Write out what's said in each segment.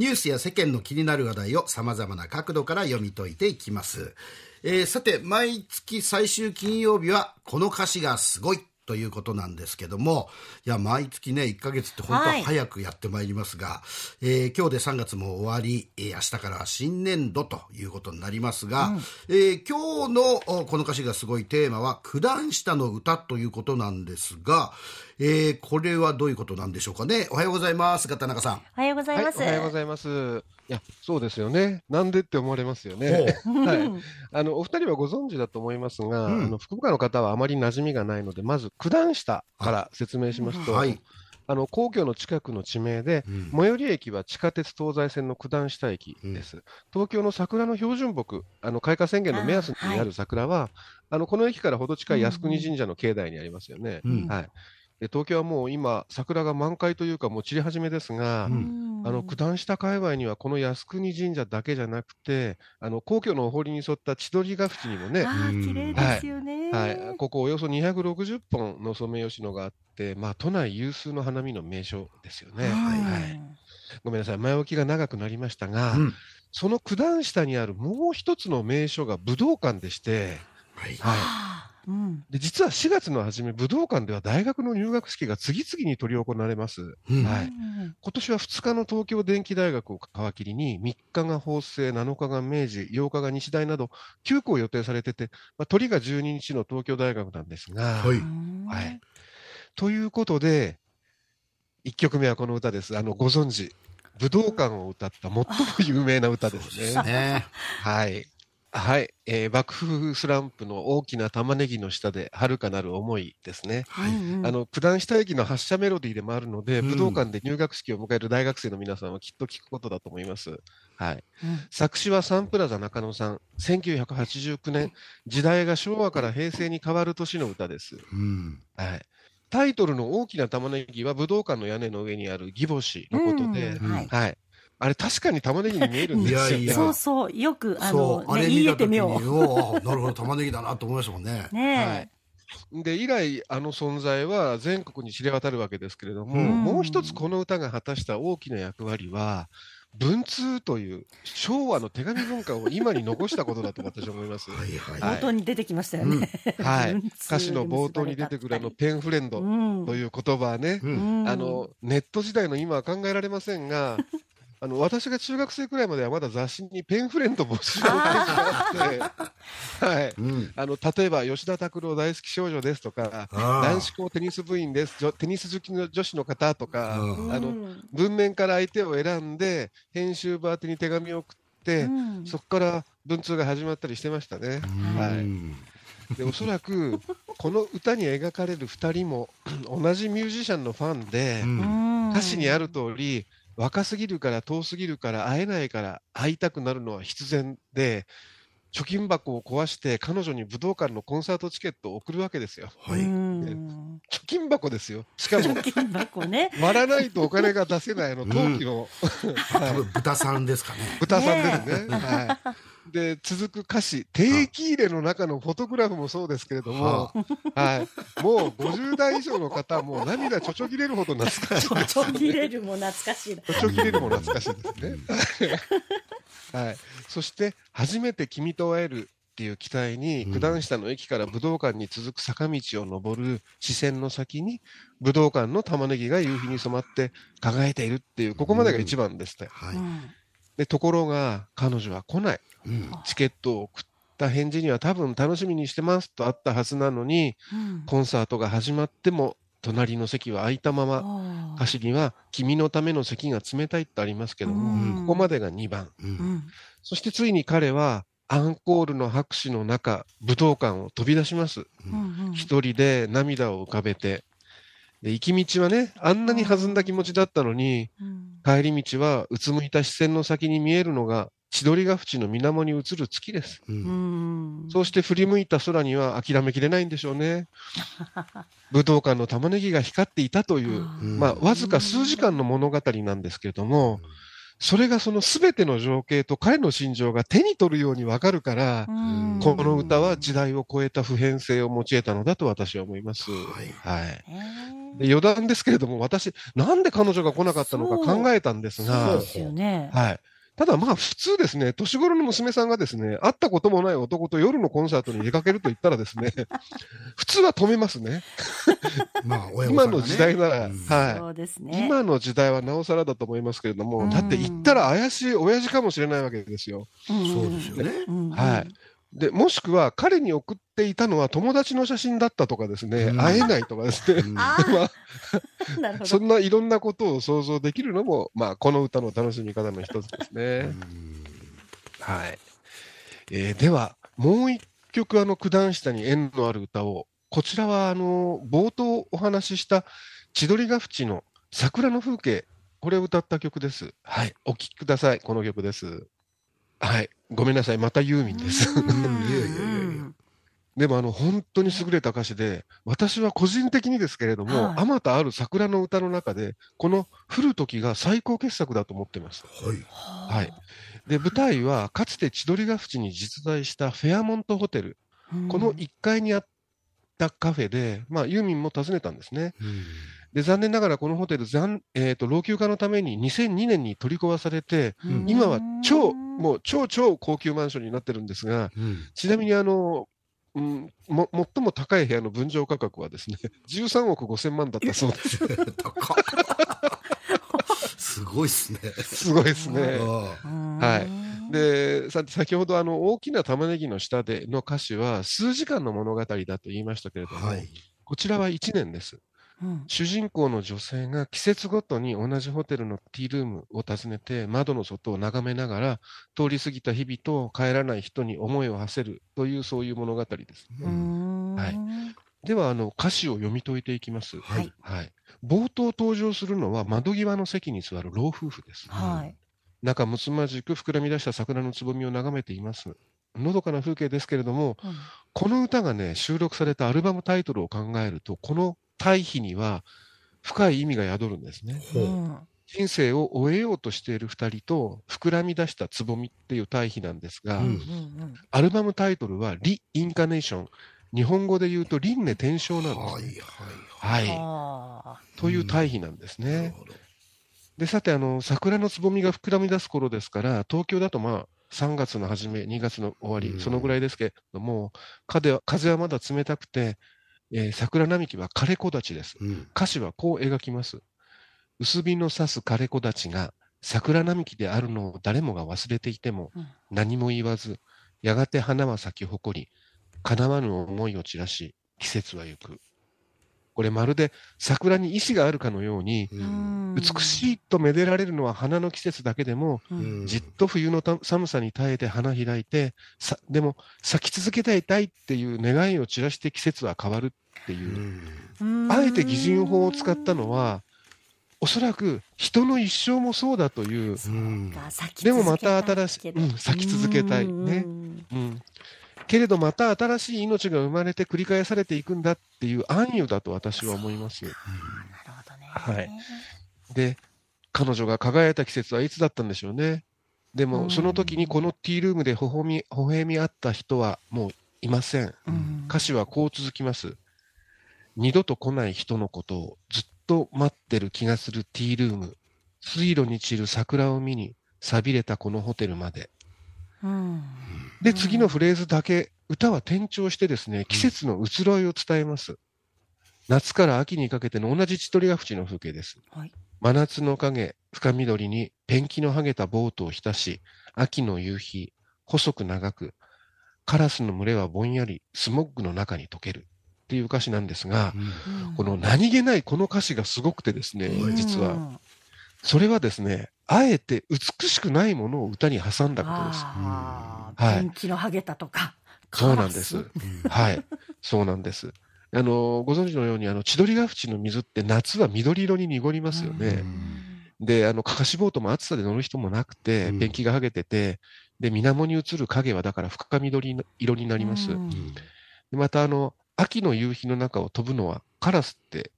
ニュースや世間の気になる話題を様々な角度から読み解いていきます。えーさて、毎月最終金曜日は、この歌詞がすごいということなんですけども、いや、毎月ね、1ヶ月って本当ははい早くやってまいりますが、えー今日で3月も終わり、えー明日からは新年度ということになりますが、えー今日のおこの歌詞がすごいテーマは、九段下の歌ということなんですが、えーこれはどういうことなんでしょうかね。おはようございます、片中さん。おはようございます。はい、おはようございます。いや、そうですよね。なんでって思われますよね。はい。あの、お二人はご存知だと思いますが、うんあの、福岡の方はあまり馴染みがないので、まず、九段下から説明しますと、はい。あの、皇居の近くの地名で、うん最寄り駅は地下鉄東西線の九段下駅です。東京の桜の標準木、あの開花宣言の目安にある桜は、あのこの駅からほど近い靖国神社の境内にありますよね。うんはい。で東京はもう今、桜が満開というか、もう散り始めですが、うん。あの九段下界隈にはこの靖国神社だけじゃなくて、あの皇居のお堀に沿った千鳥ヶ淵にもね、綺麗ですよね。はい、ここおよそ260本のソメイヨシノがあって、まあ、都内有数の花見の名所ですよね。うんはい、ごめんなさい、前置きが長くなりましたが、うん。その九段下にあるもう一つの名所が武道館でして、はい。はあーうんい、で実は4月の初め、武道館では大学の入学式が次々に執り行われます。うんはいうん今年は2日の東京電機大学を皮切りに、3日が法政、7日が明治、8日が日大など、9校予定されてて、まあ、鳥が12日の東京大学なんですが、はいうんはい。ということで、1曲目はこの歌です。あの、ご存知、武道館を歌った最も有名な歌ですね。ね。はい。はい、えー幕府スランプの大きな玉ねぎの下で遥かなる思いですね。はい。うんうんあの、九段下駅の発車メロディーでもあるので、うん武道館で入学式を迎える大学生の皆さんはきっと聞くことだと思います。はい。うん作詞はサンプラザ中野さん。1989年、時代が昭和から平成に変わる年の歌です。うん。はい。タイトルの大きな玉ねぎは武道館の屋根の上にある義母子のことで、はい。あれ確かに玉ねぎに見えるんですよ、ね。いやいやそうそう、よく、あの、そう、あね、言いれ見た時に、得てみよおお、なるほど、玉ねぎだなと思いましたもんね。う。ねはいで、以来、あの存在は全国に知れ渡るわけですけれども、うんもう一つこの歌が果たした大きな役割は、文通という昭和の手紙文化を今に残したことだと私は思います。はいはい。はい冒頭に出てきましたよね。はい文通歌詞の冒頭に出てくるあのペンフレンドうんという言葉はね、うん。あの、ネット時代の今は考えられませんが、あの、私が中学生くらいまではまだ雑誌にペンフレンド募集のページがあって、はい。うん。あの、例えば、吉田拓郎大好き少女ですとか、あ男子校テニス部員です、女テニス好きの女子の方とか、うんあの、うん文面から相手を選んで、編集部宛てに手紙を送って、うんそこから文通が始まったりしてましたね。はい。で、おそらく、この歌に描かれる2人も、同じミュージシャンのファンで、うん。歌詞にある通り、若すぎるから遠すぎるから会えないから会いたくなるのは必然で、貯金箱を壊して彼女に武道館のコンサートチケットを送るわけですよ。はい。うん貯金箱ですよ。しかも、貯金箱ね。割らないとお金が出せないあの陶器の、多分豚さんですかね。豚さんですね。はい。で、続く歌詞、定期入れの中のフォトグラフもそうですけれどもは、はい。もう50代以上の方はもう涙ちょちょぎれるほど懐かしいですよね。途切れるも懐かしいな。ちょちょぎれるも懐かしいですね。はい。そして、初めて君と会えるっていう期待に、うん九段下の駅から武道館に続く坂道を登る視線の先に、武道館の玉ねぎが夕日に染まって輝いているっていう、ここまでが一番ですね。はい。うんで、ところが、彼女は来ない。うん。チケットを送った返事には多分楽しみにしてますとあったはずなのに、うんコンサートが始まっても、隣の席は空いたまま、あ歌詞には、君のための席が冷たいってありますけども、うんここまでが2番。う。んんそしてついに彼は、アンコールの拍手の中、武道館を飛び出します。うんうん一人で涙を浮かべて。で、行き道はね、あんなに弾んだ気持ちだったのに、うん帰り道はうつむいた視線の先に見えるのが、千鳥ヶ淵の水面に映る月です。う。うんんそうして振り向いた空には諦めきれないんでしょうね。武道館の玉ねぎが光っていたという、うんまあ、わずか数時間の物語なんですけれども、それがその全ての情景と彼の心情が手に取るようにわかるから、うんこの歌は時代を超えた普遍性を持ち得たのだと私は思います。はいはい。余談ですけれども、私、なんで彼女が来なかったのか考えたんですそうがで、すよね。はい。ただまあ普通ですね、年頃の娘さんがですね、会ったこともない男と夜のコンサートに出かけると言ったらですね、普通は止めますね。まあ、ね今の時代なら、うんはい。ね。今の時代はなおさらだと思いますけれども、うんだって言ったら怪しい親父かもしれないわけですよ。うんそうですよね。うんはい。で、もしくは彼に送っていたのは友達の写真だったとかですね、うん会えないとかですね、うんあ まあ。そんないろんなことを想像できるのも、まあ、この歌の楽しみ方の一つですね。うんはい。えーでは、もう一曲、あの、九段下に縁のある歌を、こちらは、あの、冒頭お話しした千鳥ヶ淵の桜の風景、これを歌った曲です。はい。お聴きください。この曲です。はい。ごめんなさい。またユーミンです。でも、あの、本当に優れた歌詞で、私は個人的にですけれども、はいあまたある桜の歌の中で、この降る時が最高傑作だと思ってます。はい。はい。で、舞台は、かつて千鳥ヶ淵に実在したフェアモントホテル。この1階にあったカフェで、まあ、ユーミンも訪ねたんですね。うんで、残念ながらこのホテル、残えーと老朽化のために2002年に取り壊されて、うん今は超、もう超超高級マンションになってるんですが、うんちなみにあの、うん、も最も高い部屋の分譲価格はですね、13億5千万だったそうです。すごいっすね。すごいですね。あはいで、さ先ほどあの大きな玉ねぎの下での歌詞は数時間の物語だと言いましたけれども、はい。こちらは1年です。うん主人公の女性が季節ごとに同じホテルのティールームを訪ねて窓の外を眺めながら通り過ぎた日々と帰らない人に思いを馳せるというそういう物語です。うーんはいではあの歌詞を読み解いていきます。はいはい。冒頭登場するのは窓際の席に座る老夫婦です。はい。仲睦まじく膨らみ出した桜のつぼみを眺めています。のどかな風景ですけれども、うんこの歌がね、収録されたアルバムタイトルを考えると、この対比には深い意味が宿るんですね。人生を終えようとしている二人と、膨らみ出したつぼみっていう対比なんですが、うんうんアルバムタイトルはリ・インカネーション。日本語で言うと輪廻転生なんはいですね。はいはい。あという対比なんですね。ほど。で、さて、あの、桜のつぼみが膨らみ出す頃ですから、東京だとまあ、3月の初め、2月の終わり、うんそのぐらいですけども、風はまだ冷たくて、えー桜並木は枯れ木立ちです。うん。歌詞はこう描きます。薄日の差す枯れ木立ちが桜並木であるのを誰もが忘れていてもうん何も言わず、やがて花は咲き誇り、叶わぬ思いを散らし、季節は行く。これまるで桜に意志があるかのように、うーん。美しいとめでられるのは花の季節だけでも、ううんんじっと冬のた寒さに耐えて花開いて、さでも咲き続けたいたいっていう願いを散らして季節は変わるっていう。う、ん。あえて擬人法を使ったのは、おそらく人の一生もそうだという、うん。でもまた新しいうん咲き続けたい。ね。うん、けれどまた新しい命が生まれて繰り返されていくんだっていう暗喩だと私は思います。なるほどね。はい。で、彼女が輝いた季節はいつだったんでしょうね。でも、うん。その時にこのティールームで微笑み、微笑み合った人はもういません。うん。歌詞はこう続きます。二度と来ない人のことをずっと待ってる気がするティールーム。水路に散る桜を見に、錆びれたこのホテルまで。うんで、次のフレーズだけ、歌は転調してですね、季節の移ろいを伝えます。夏から秋にかけての同じ千鳥ヶ淵の風景です。はい真夏の影、深緑にペンキの剥げたボートを浸し、秋の夕日、細く長く、カラスの群れはぼんやりスモッグの中に溶けるっていう歌詞なんですが、うんこの何気ないこの歌詞がすごくてですね、うん実は、それはですね、あえて美しくないものを歌に挟んだことです。はいペンキの剥げたとか。そうなんです。うんはい。そうなんです。あの、ご存知のように、あの、千鳥ヶ淵の水って夏は緑色に濁りますようね。んで、あの、かかしボートも暑さで乗る人もなくて、うんペンキが剥げてて、で、水面に映る影はだから深緑色になります。また、あの、秋の夕日の中を飛ぶのはカラスって、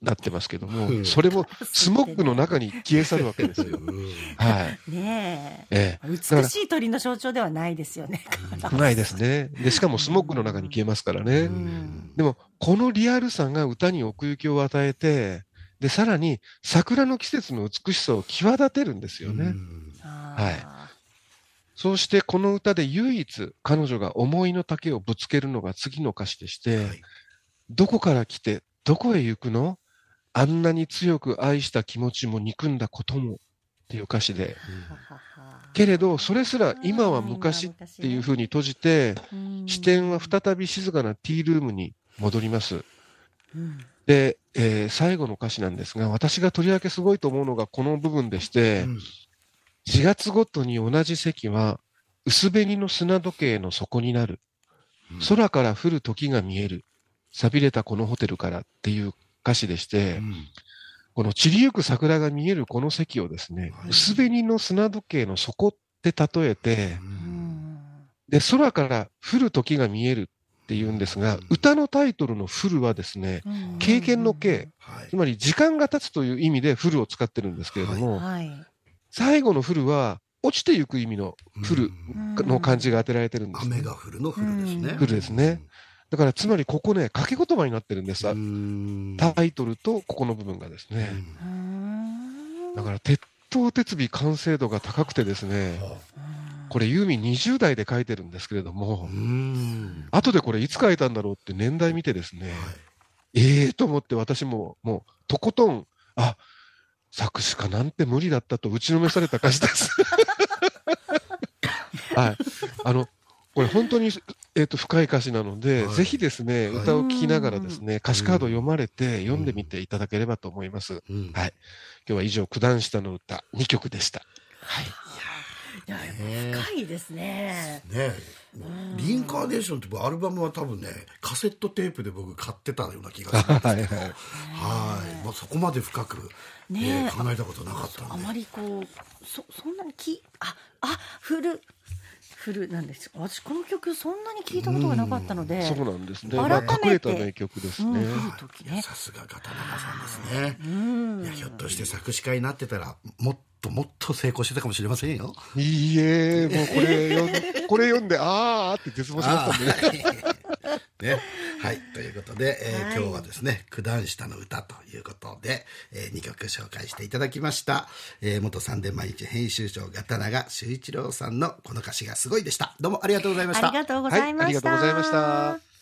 なってますけども、うんそれもスモッグの中に消え去るわけですよ。うんはい。ねええ。え。だ美しい鳥の象徴ではないですよね。ないですね。で、しかもスモッグの中に消えますからね。うんでも、このリアルさが歌に奥行きを与えて、で、さらに桜の季節の美しさを際立てるんですよね。うんあそうしてこの歌で唯一彼女が思いの丈をぶつけるのが次の歌詞でして、はい。どこから来てどこへ行くの？あんなに強く愛した気持ちも憎んだこともっていう歌詞で、ーははは。けれどそれすら今は昔っていうふうに閉じて、視点は再び静かなティールームに戻ります。うん。で、えー最後の歌詞なんですが、私がとりわけすごいと思うのがこの部分でして、うん4月ごとに同じ席は薄紅の砂時計の底になる。空から降る時が見える。錆びれたこのホテルからっていう歌詞でして、うん。この散りゆく桜が見えるこの席をですね、はい。薄紅の砂時計の底って例えてで、空から降る時が見えるっていうんですが、うん。歌のタイトルの降るはですね、うん。経験の経。はい。つまり時間が経つという意味で降るを使ってるんですけれども、はい。最後の降るは落ちていく意味の降るうん。の漢字が当てられてるんです、ね雨が降るの降るですね。うん降るですね。だからつまりここね、掛け言葉になってるんです。うん。タイトルとここの部分がですね。だから鉄頭鉄尾完成度が高くてですね、これユーミン20代で書いてるんですけれども。う、ん。後でこれいつ書いたんだろうって年代見てですね、はい。ええと思って私ももうとことん、あ、作詞家なんて無理だったと打ちのめされた歌詞です。はい。あの、これ本当に、えっ、と、深い歌詞なので、はい。ぜひですね、はい。歌を聴きながらですね、歌詞カードを読まれて読んでみていただければと思います。うん。はい。今日は以上、九段下の歌2曲でした。い。やね深いですね。ねえ。リンカーネーションって僕アルバムは多分ねカセットテープで僕買ってたような気がするんですけど。はいはい。はいまあそこまで深く、ねえ。えー考えたことなかったんで。あまりこうそそんなにきああフルフルなんです私この曲そんなに聞いたことがなかったのでそうなんですね。改まあめて隠れた名曲ですね。うん。降る時ね。さすが片長さんですね、うん。いやひょっとして作詞家になってたらもっともっと成功してたかもしれませんよ。いいえ、もうこれ読んで、これ読んで、あーって絶望しましたね。ね。はい。ということで、えーはい今日はですね、九段下の歌ということで、え2曲紹介していただきました。えー元サンデー毎日編集長、ガタナガ修一郎さんのこの歌詞がすごいでした。どうもありがとうございました。ありがとうございました、はいありがとうございました